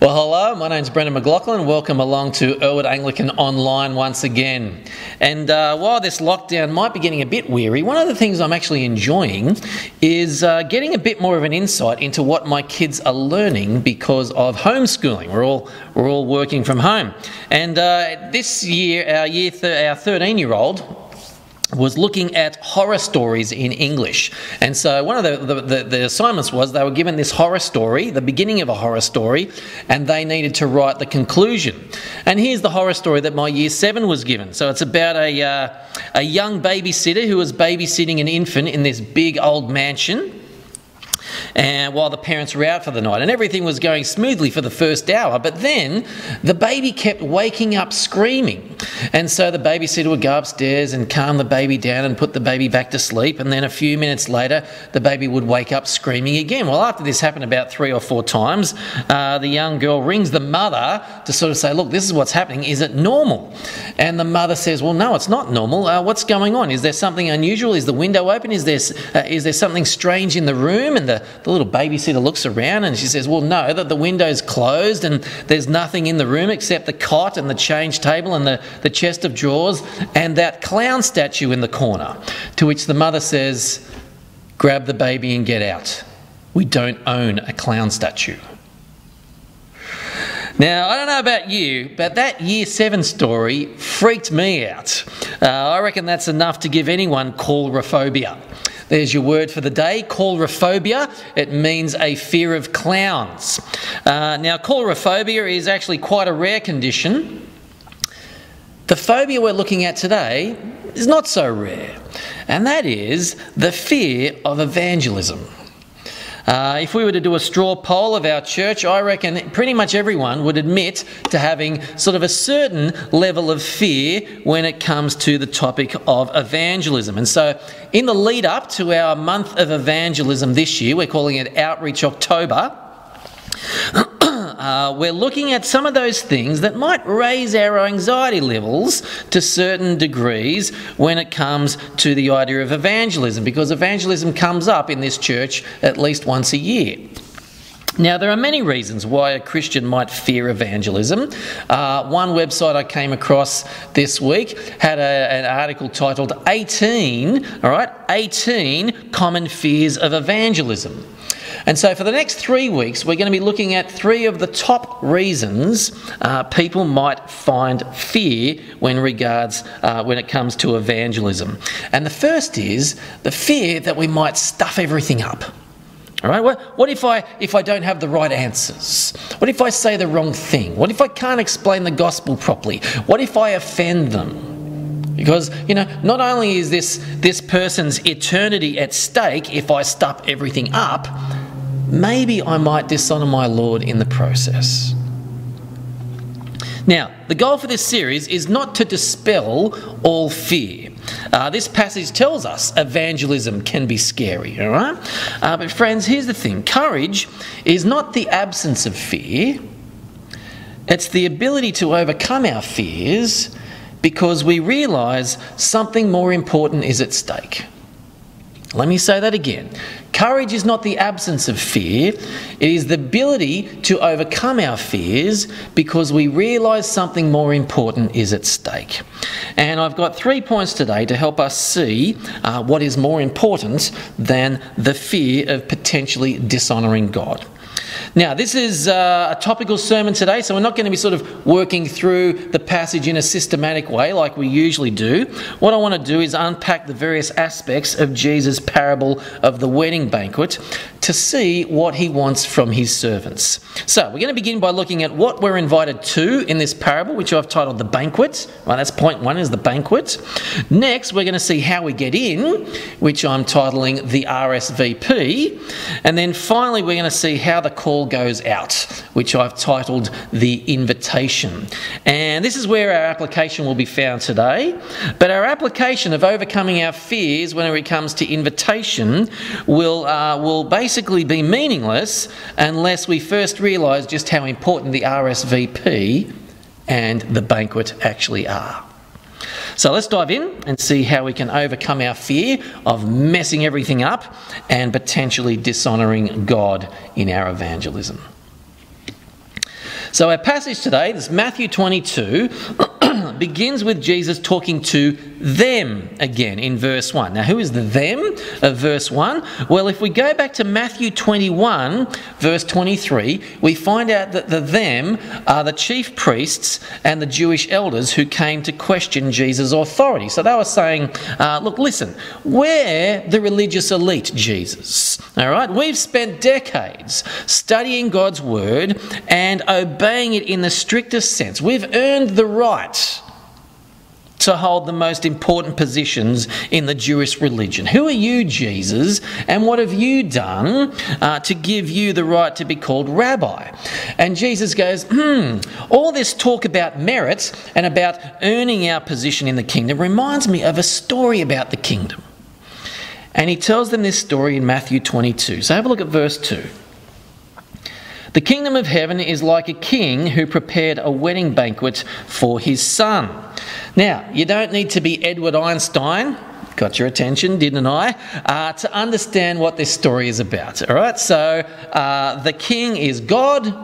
Well, hello, my name's Brendan McLaughlin. Welcome along to Elwood Anglican Online once again. And uh, while this lockdown might be getting a bit weary, one of the things I'm actually enjoying is uh, getting a bit more of an insight into what my kids are learning because of homeschooling. We're all we're all working from home, and uh, this year, our year th- our 13 year old was looking at horror stories in English. And so one of the, the, the, the, assignments was they were given this horror story, the beginning of a horror story, and they needed to write the conclusion. And here's the horror story that my year seven was given. So it's about a, uh, a young babysitter who was babysitting an infant in this big old mansion and while the parents were out for the night, and everything was going smoothly for the first hour. But then the baby kept waking up screaming, and so the babysitter would go upstairs and calm the baby down and put the baby back to sleep. And then a few minutes later, the baby would wake up screaming again. Well, after this happened about three or four times, uh, the young girl rings the mother to sort of say, "Look, this is what's happening. Is it normal?" And the mother says, "Well, no, it's not normal. Uh, what's going on? Is there something unusual? Is the window open? Is there uh, is there something strange in the room?" And the the little babysitter looks around and she says, Well, no, that the window's closed and there's nothing in the room except the cot and the change table and the, the chest of drawers and that clown statue in the corner. To which the mother says, Grab the baby and get out. We don't own a clown statue. Now, I don't know about you, but that year seven story freaked me out. Uh, I reckon that's enough to give anyone coulrophobia. There's your word for the day, coulrophobia. It means a fear of clowns. Uh, now, coulrophobia is actually quite a rare condition. The phobia we're looking at today is not so rare, and that is the fear of evangelism. Uh, if we were to do a straw poll of our church, I reckon pretty much everyone would admit to having sort of a certain level of fear when it comes to the topic of evangelism. And so, in the lead up to our month of evangelism this year, we're calling it Outreach October. Uh, we're looking at some of those things that might raise our anxiety levels to certain degrees when it comes to the idea of evangelism, because evangelism comes up in this church at least once a year. Now, there are many reasons why a Christian might fear evangelism. Uh, one website I came across this week had a, an article titled 18, all right, 18 Common Fears of Evangelism. And so, for the next three weeks, we're going to be looking at three of the top reasons uh, people might find fear when regards uh, when it comes to evangelism. And the first is the fear that we might stuff everything up. All right. What, what if I if I don't have the right answers? What if I say the wrong thing? What if I can't explain the gospel properly? What if I offend them? Because, you know, not only is this, this person's eternity at stake if I stuff everything up, maybe I might dishonour my Lord in the process. Now, the goal for this series is not to dispel all fear. Uh, this passage tells us evangelism can be scary, all right? Uh, but, friends, here's the thing courage is not the absence of fear, it's the ability to overcome our fears because we realise something more important is at stake. Let me say that again. Courage is not the absence of fear, it is the ability to overcome our fears because we realise something more important is at stake. And I've got three points today to help us see uh, what is more important than the fear of potentially dishonouring God. Now, this is uh, a topical sermon today, so we're not going to be sort of working through the passage in a systematic way like we usually do. What I want to do is unpack the various aspects of Jesus' parable of the wedding banquet to see what he wants from his servants. So, we're going to begin by looking at what we're invited to in this parable, which I've titled the banquet. Well, that's point one is the banquet. Next, we're going to see how we get in, which I'm titling the RSVP. And then finally, we're going to see how the call goes out, which I've titled The Invitation. And this is where our application will be found today. But our application of overcoming our fears when it comes to invitation will, uh, will basically be meaningless unless we first realise just how important the RSVP and the banquet actually are. So let's dive in and see how we can overcome our fear of messing everything up and potentially dishonouring God in our evangelism. So, our passage today, this Matthew 22, begins with Jesus talking to them again in verse 1. Now, who is the them of verse 1? Well, if we go back to Matthew 21, verse 23, we find out that the them are the chief priests and the Jewish elders who came to question Jesus' authority. So they were saying, uh, Look, listen, we're the religious elite, Jesus. All right? We've spent decades studying God's word and obeying it in the strictest sense. We've earned the right to hold the most important positions in the Jewish religion. Who are you, Jesus, and what have you done uh, to give you the right to be called rabbi? And Jesus goes, hmm, all this talk about merit and about earning our position in the kingdom reminds me of a story about the kingdom. And he tells them this story in Matthew 22. So have a look at verse 2. The kingdom of heaven is like a king who prepared a wedding banquet for his son. Now, you don't need to be Edward Einstein. Got your attention, didn't I? Uh, to understand what this story is about. All right, so uh, the king is God,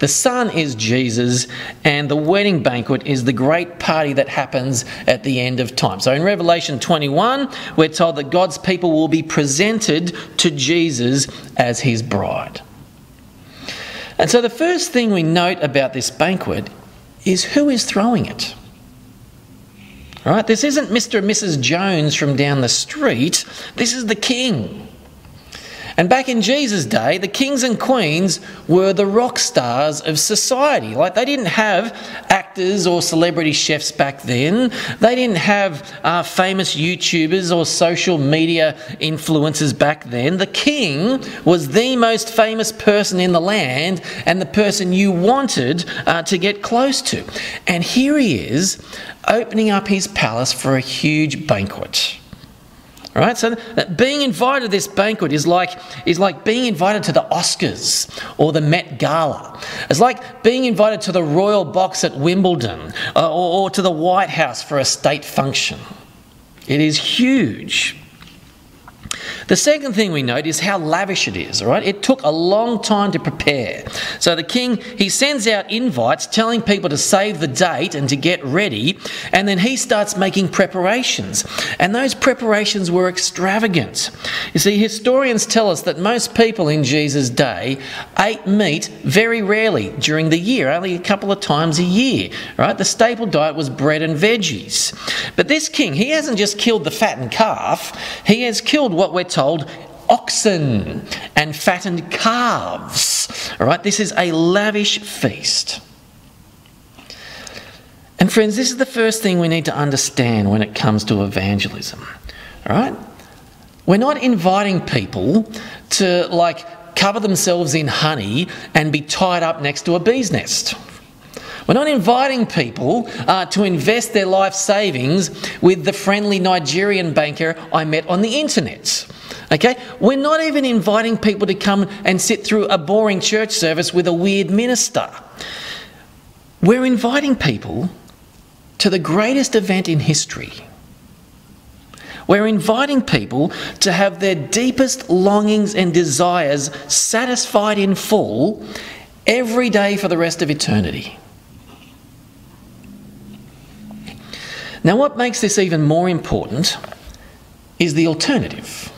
the Son is Jesus, and the wedding banquet is the great party that happens at the end of time. So in Revelation 21, we're told that God's people will be presented to Jesus as his bride. And so the first thing we note about this banquet is who is throwing it. Right? This isn't Mr. and Mrs. Jones from down the street. This is the king. And back in Jesus' day, the kings and queens were the rock stars of society. Like they didn't have actors or celebrity chefs back then, they didn't have uh, famous YouTubers or social media influencers back then. The king was the most famous person in the land and the person you wanted uh, to get close to. And here he is opening up his palace for a huge banquet. Right? So being invited to this banquet is like, is like being invited to the Oscars or the Met Gala. It's like being invited to the Royal Box at Wimbledon uh, or, or to the White House for a state function. It is huge. The second thing we note is how lavish it is, all right? It took a long time to prepare. So the king, he sends out invites telling people to save the date and to get ready, and then he starts making preparations. And those preparations were extravagant. You see, historians tell us that most people in Jesus' day ate meat very rarely during the year, only a couple of times a year, right? The staple diet was bread and veggies. But this king, he hasn't just killed the fattened calf, he has killed what we're told oxen and fattened calves. All right, this is a lavish feast. And friends, this is the first thing we need to understand when it comes to evangelism. All right? We're not inviting people to like cover themselves in honey and be tied up next to a bee's nest. We're not inviting people uh, to invest their life savings with the friendly Nigerian banker I met on the internet. Okay? We're not even inviting people to come and sit through a boring church service with a weird minister. We're inviting people to the greatest event in history. We're inviting people to have their deepest longings and desires satisfied in full every day for the rest of eternity. Now, what makes this even more important is the alternative.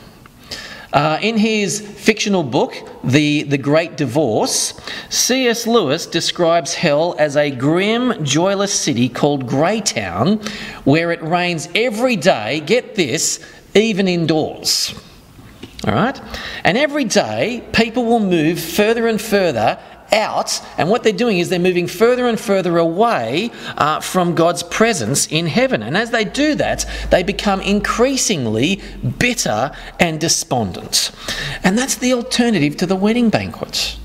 Uh, in his fictional book, the, the Great Divorce, C.S. Lewis describes hell as a grim, joyless city called Greytown, where it rains every day, get this, even indoors. All right? And every day, people will move further and further out, and what they're doing is they're moving further and further away uh, from God's presence in heaven. And as they do that, they become increasingly bitter and despondent. And that's the alternative to the wedding banquet.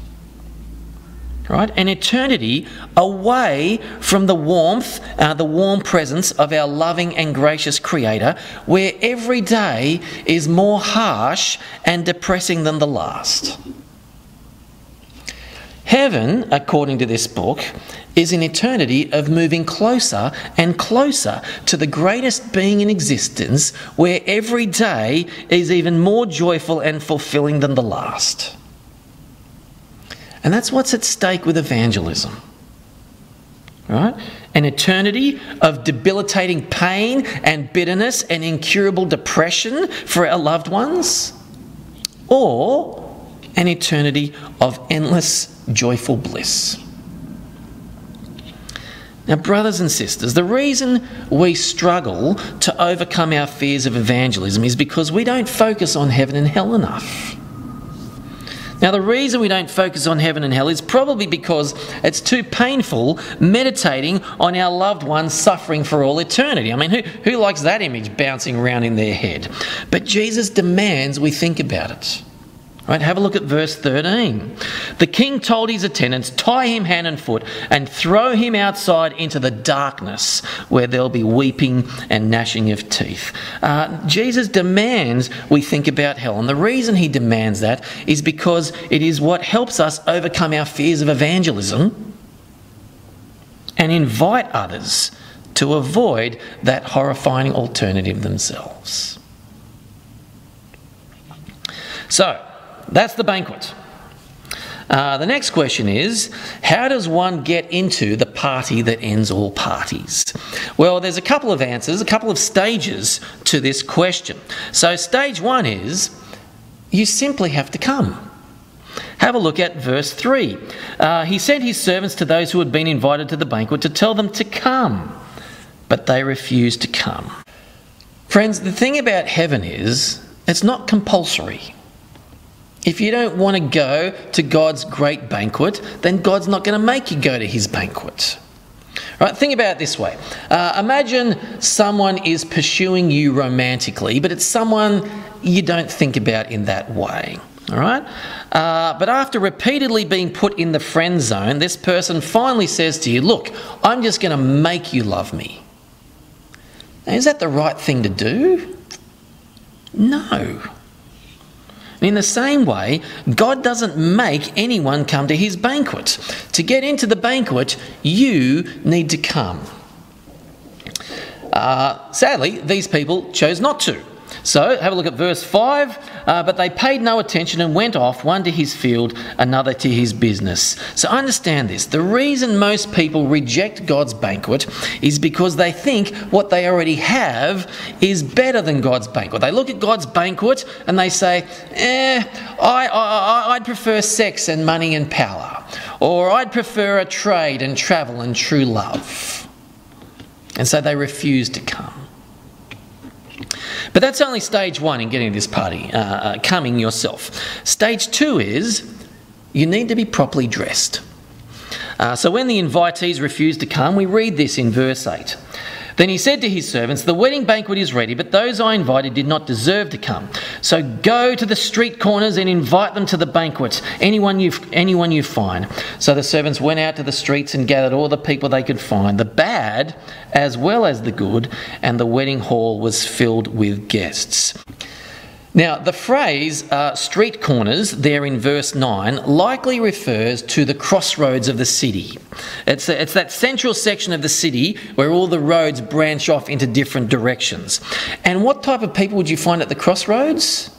Right? An eternity away from the warmth, uh, the warm presence of our loving and gracious Creator, where every day is more harsh and depressing than the last. Heaven, according to this book, is an eternity of moving closer and closer to the greatest being in existence, where every day is even more joyful and fulfilling than the last. And that's what's at stake with evangelism. right? An eternity of debilitating pain and bitterness and incurable depression for our loved ones? Or an eternity of endless joyful bliss? Now, brothers and sisters, the reason we struggle to overcome our fears of evangelism is because we don't focus on heaven and hell enough. Now, the reason we don't focus on heaven and hell is probably because it's too painful meditating on our loved ones suffering for all eternity. I mean, who, who likes that image bouncing around in their head? But Jesus demands we think about it. Right, have a look at verse 13. The king told his attendants, Tie him hand and foot and throw him outside into the darkness where there'll be weeping and gnashing of teeth. Uh, Jesus demands we think about hell. And the reason he demands that is because it is what helps us overcome our fears of evangelism and invite others to avoid that horrifying alternative themselves. So, that's the banquet. Uh, the next question is How does one get into the party that ends all parties? Well, there's a couple of answers, a couple of stages to this question. So, stage one is you simply have to come. Have a look at verse 3. Uh, he sent his servants to those who had been invited to the banquet to tell them to come, but they refused to come. Friends, the thing about heaven is it's not compulsory. If you don't want to go to God's great banquet, then God's not going to make you go to his banquet. Right, think about it this way. Uh, imagine someone is pursuing you romantically, but it's someone you don't think about in that way. All right? Uh, but after repeatedly being put in the friend zone, this person finally says to you, Look, I'm just going to make you love me. Now, is that the right thing to do? No. In the same way, God doesn't make anyone come to his banquet. To get into the banquet, you need to come. Uh, sadly, these people chose not to. So have a look at verse 5. Uh, but they paid no attention and went off, one to his field, another to his business. So understand this. The reason most people reject God's banquet is because they think what they already have is better than God's banquet. They look at God's banquet and they say, eh, I, I, I'd prefer sex and money and power. Or I'd prefer a trade and travel and true love. And so they refuse to come. But that's only stage one in getting this party, uh, uh, coming yourself. Stage two is you need to be properly dressed. Uh, so when the invitees refuse to come, we read this in verse 8. Then he said to his servants, The wedding banquet is ready, but those I invited did not deserve to come. So go to the street corners and invite them to the banquet, anyone you, anyone you find. So the servants went out to the streets and gathered all the people they could find, the bad as well as the good, and the wedding hall was filled with guests. Now, the phrase uh, street corners there in verse 9 likely refers to the crossroads of the city. It's, a, it's that central section of the city where all the roads branch off into different directions. And what type of people would you find at the crossroads?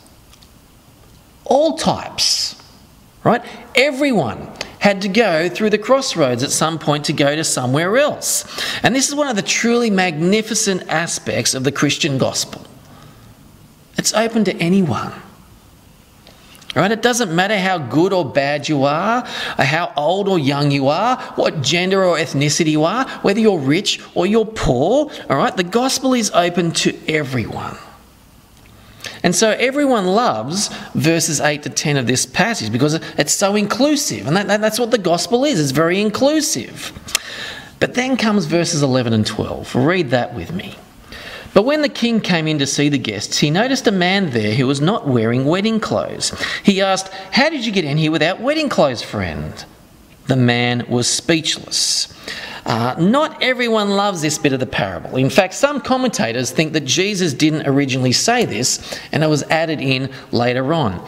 All types, right? Everyone had to go through the crossroads at some point to go to somewhere else. And this is one of the truly magnificent aspects of the Christian gospel it's open to anyone. Right? It doesn't matter how good or bad you are, or how old or young you are, what gender or ethnicity you are, whether you're rich or you're poor. All right? The gospel is open to everyone. And so everyone loves verses 8 to 10 of this passage because it's so inclusive. And that, that, that's what the gospel is, it's very inclusive. But then comes verses 11 and 12. Read that with me. But when the king came in to see the guests, he noticed a man there who was not wearing wedding clothes. He asked, How did you get in here without wedding clothes, friend? The man was speechless. Uh, not everyone loves this bit of the parable. In fact, some commentators think that Jesus didn't originally say this and it was added in later on.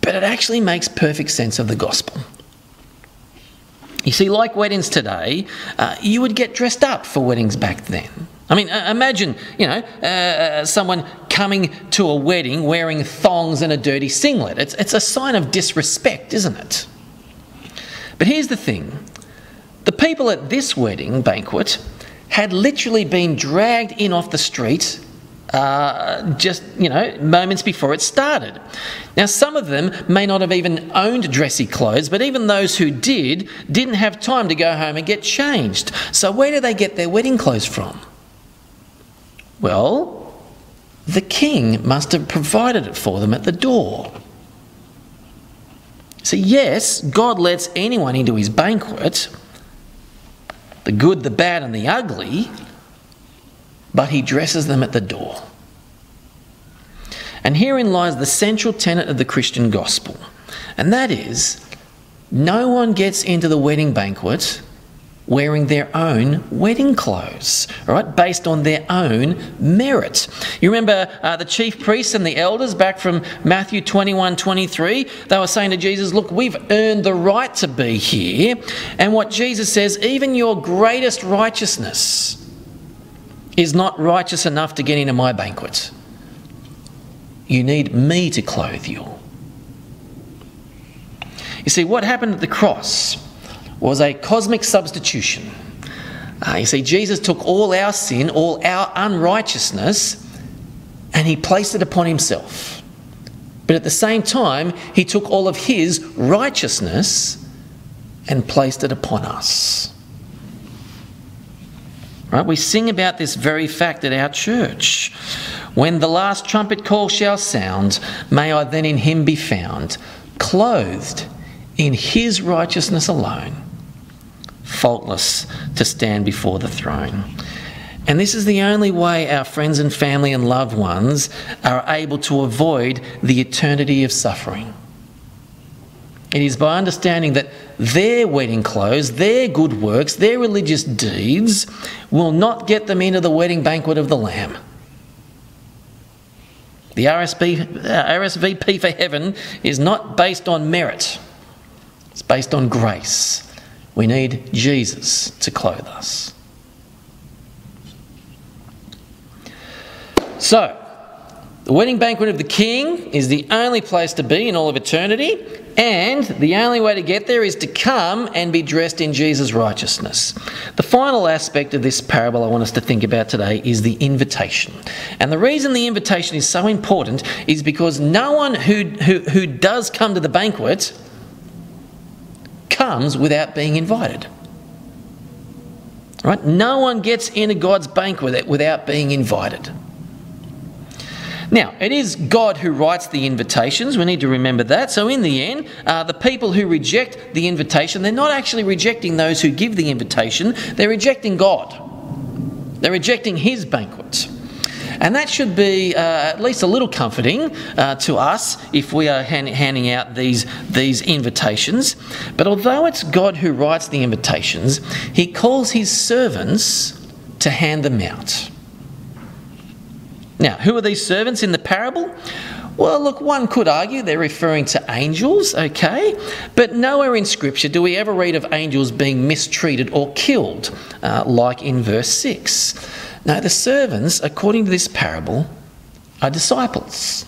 But it actually makes perfect sense of the gospel. You see, like weddings today, uh, you would get dressed up for weddings back then. I mean, uh, imagine, you know, uh, uh, someone coming to a wedding wearing thongs and a dirty singlet. It's, it's a sign of disrespect, isn't it? But here's the thing The people at this wedding banquet had literally been dragged in off the street uh, just, you know, moments before it started. Now, some of them may not have even owned dressy clothes, but even those who did didn't have time to go home and get changed. So, where do they get their wedding clothes from? Well, the king must have provided it for them at the door. So, yes, God lets anyone into his banquet the good, the bad, and the ugly but he dresses them at the door. And herein lies the central tenet of the Christian gospel, and that is no one gets into the wedding banquet wearing their own wedding clothes, right, based on their own merit. You remember uh, the chief priests and the elders back from Matthew 21 23? They were saying to Jesus, Look, we've earned the right to be here. And what Jesus says, even your greatest righteousness is not righteous enough to get into my banquet. You need me to clothe you. You see, what happened at the cross was a cosmic substitution. Uh, you see, Jesus took all our sin, all our unrighteousness, and he placed it upon himself. But at the same time, he took all of his righteousness and placed it upon us. Right? We sing about this very fact at our church. When the last trumpet call shall sound, may I then in him be found, clothed in his righteousness alone, faultless to stand before the throne. And this is the only way our friends and family and loved ones are able to avoid the eternity of suffering. It is by understanding that their wedding clothes, their good works, their religious deeds will not get them into the wedding banquet of the Lamb. The RSV, uh, RSVP for heaven is not based on merit, it's based on grace. We need Jesus to clothe us. So, the wedding banquet of the king is the only place to be in all of eternity, and the only way to get there is to come and be dressed in Jesus' righteousness. The final aspect of this parable I want us to think about today is the invitation. And the reason the invitation is so important is because no one who, who, who does come to the banquet comes without being invited. Right? No one gets into God's banquet without being invited. Now, it is God who writes the invitations. We need to remember that. So, in the end, uh, the people who reject the invitation, they're not actually rejecting those who give the invitation, they're rejecting God. They're rejecting His banquets. And that should be uh, at least a little comforting uh, to us if we are hand- handing out these, these invitations. But although it's God who writes the invitations, He calls His servants to hand them out. Now, who are these servants in the parable? Well, look, one could argue they're referring to angels, okay? But nowhere in Scripture do we ever read of angels being mistreated or killed, uh, like in verse 6. No, the servants, according to this parable, are disciples.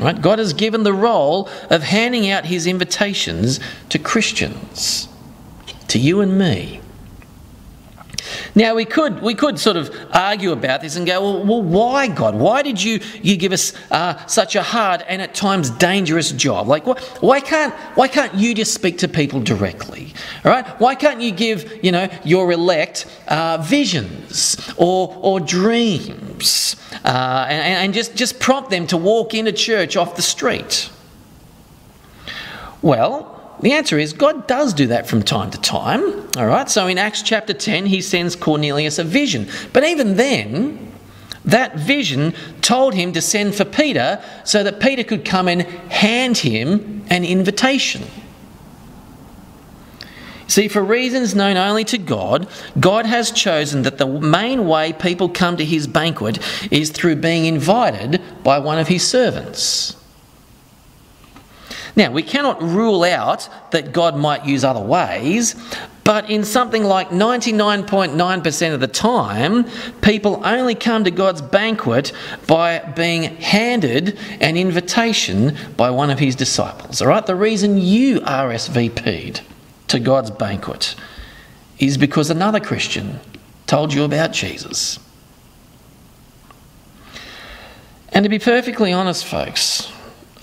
Right? God has given the role of handing out his invitations to Christians, to you and me. Now we could we could sort of argue about this and go, well, well why God? Why did you you give us uh, such a hard and at times dangerous job? Like, why, why can't why can't you just speak to people directly? All right, why can't you give you know your elect uh, visions or or dreams uh, and, and just just prompt them to walk into church off the street? Well, the answer is God does do that from time to time. All right, so in Acts chapter 10, he sends Cornelius a vision. But even then, that vision told him to send for Peter so that Peter could come and hand him an invitation. See, for reasons known only to God, God has chosen that the main way people come to his banquet is through being invited by one of his servants. Now, we cannot rule out that God might use other ways, but in something like 99.9% of the time, people only come to God's banquet by being handed an invitation by one of his disciples. All right? The reason you RSVP'd to God's banquet is because another Christian told you about Jesus. And to be perfectly honest, folks,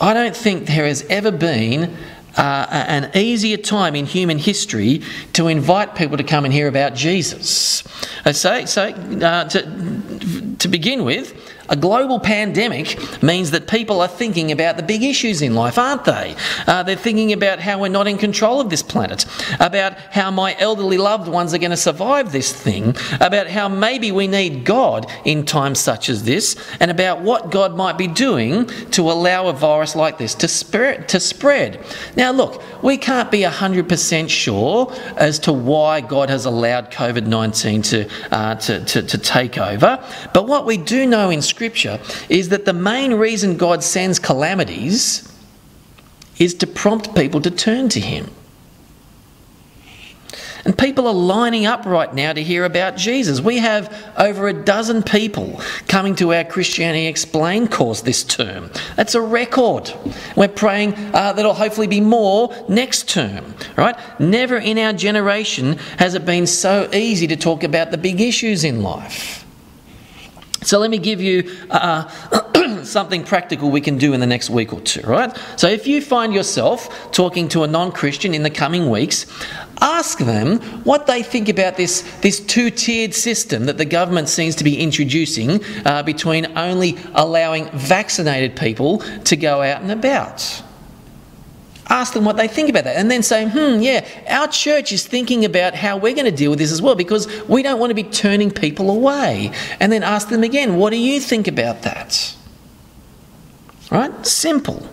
I don't think there has ever been uh, an easier time in human history to invite people to come and hear about Jesus. Uh, so, so uh, to, to begin with, a global pandemic means that people are thinking about the big issues in life, aren't they? Uh, they're thinking about how we're not in control of this planet, about how my elderly loved ones are going to survive this thing, about how maybe we need God in times such as this, and about what God might be doing to allow a virus like this to spread. To spread. Now, look, we can't be 100% sure as to why God has allowed COVID 19 to, uh, to, to, to take over, but what we do know in Scripture is that the main reason God sends calamities is to prompt people to turn to Him. And people are lining up right now to hear about Jesus. We have over a dozen people coming to our Christianity Explained course this term. That's a record. We're praying uh, that'll hopefully be more next term, right? Never in our generation has it been so easy to talk about the big issues in life. So let me give you uh, something practical we can do in the next week or two, right? So if you find yourself talking to a non Christian in the coming weeks, ask them what they think about this, this two tiered system that the government seems to be introducing uh, between only allowing vaccinated people to go out and about ask them what they think about that and then say, hmm, yeah, our church is thinking about how we're going to deal with this as well because we don't want to be turning people away. And then ask them again, what do you think about that? Right? Simple.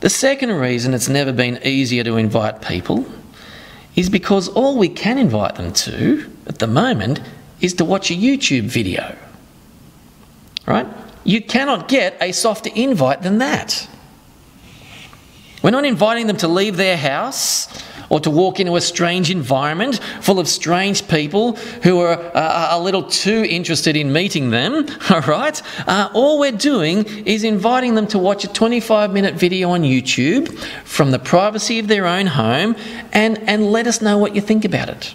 The second reason it's never been easier to invite people is because all we can invite them to at the moment is to watch a YouTube video. Right? You cannot get a softer invite than that. We're not inviting them to leave their house or to walk into a strange environment full of strange people who are uh, a little too interested in meeting them, all right? Uh, all we're doing is inviting them to watch a 25 minute video on YouTube from the privacy of their own home and, and let us know what you think about it.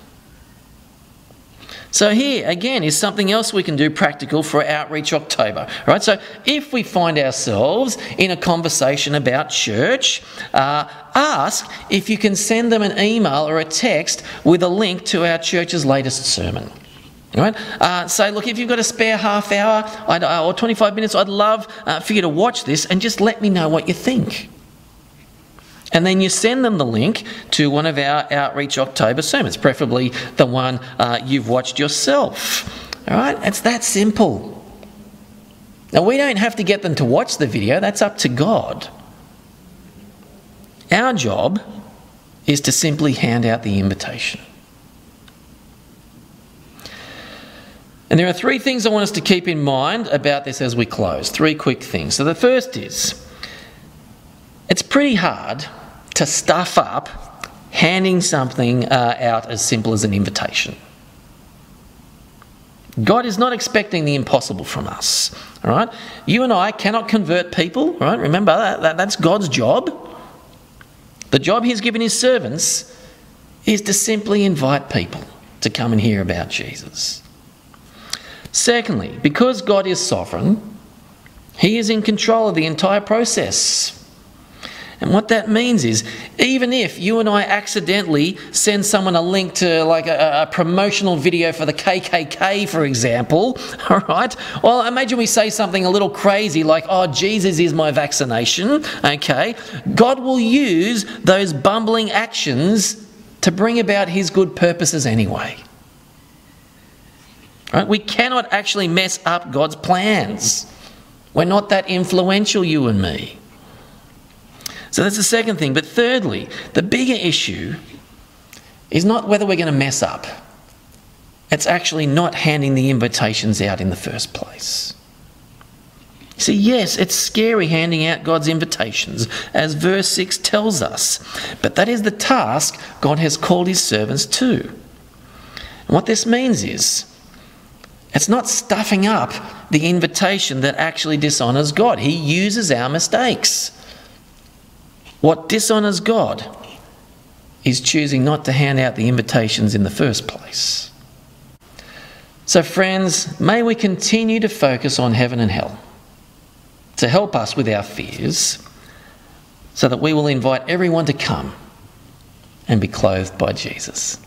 So here again is something else we can do practical for Outreach October, right? So if we find ourselves in a conversation about church, uh, ask if you can send them an email or a text with a link to our church's latest sermon. Right? Uh, say, look, if you've got a spare half hour uh, or 25 minutes, I'd love uh, for you to watch this and just let me know what you think. And then you send them the link to one of our Outreach October sermons, preferably the one uh, you've watched yourself. All right? It's that simple. Now, we don't have to get them to watch the video, that's up to God. Our job is to simply hand out the invitation. And there are three things I want us to keep in mind about this as we close. Three quick things. So, the first is it's pretty hard to stuff up handing something uh, out as simple as an invitation. God is not expecting the impossible from us. All right? You and I cannot convert people, right? Remember that, that that's God's job. The job he's given his servants is to simply invite people to come and hear about Jesus. Secondly, because God is sovereign, he is in control of the entire process. And what that means is, even if you and I accidentally send someone a link to like a, a, promotional video for the KKK, for example, all right? Well, imagine we say something a little crazy like, oh, Jesus is my vaccination, okay? God will use those bumbling actions to bring about his good purposes anyway. Right? We cannot actually mess up God's plans. We're not that influential, you and me. So that's the second thing. But thirdly, the bigger issue is not whether we're going to mess up, it's actually not handing the invitations out in the first place. See, yes, it's scary handing out God's invitations, as verse 6 tells us, but that is the task God has called his servants to. And what this means is, it's not stuffing up the invitation that actually dishonours God. He uses our mistakes. What dishonours God is choosing not to hand out the invitations in the first place. So, friends, may we continue to focus on heaven and hell to help us with our fears so that we will invite everyone to come and be clothed by Jesus.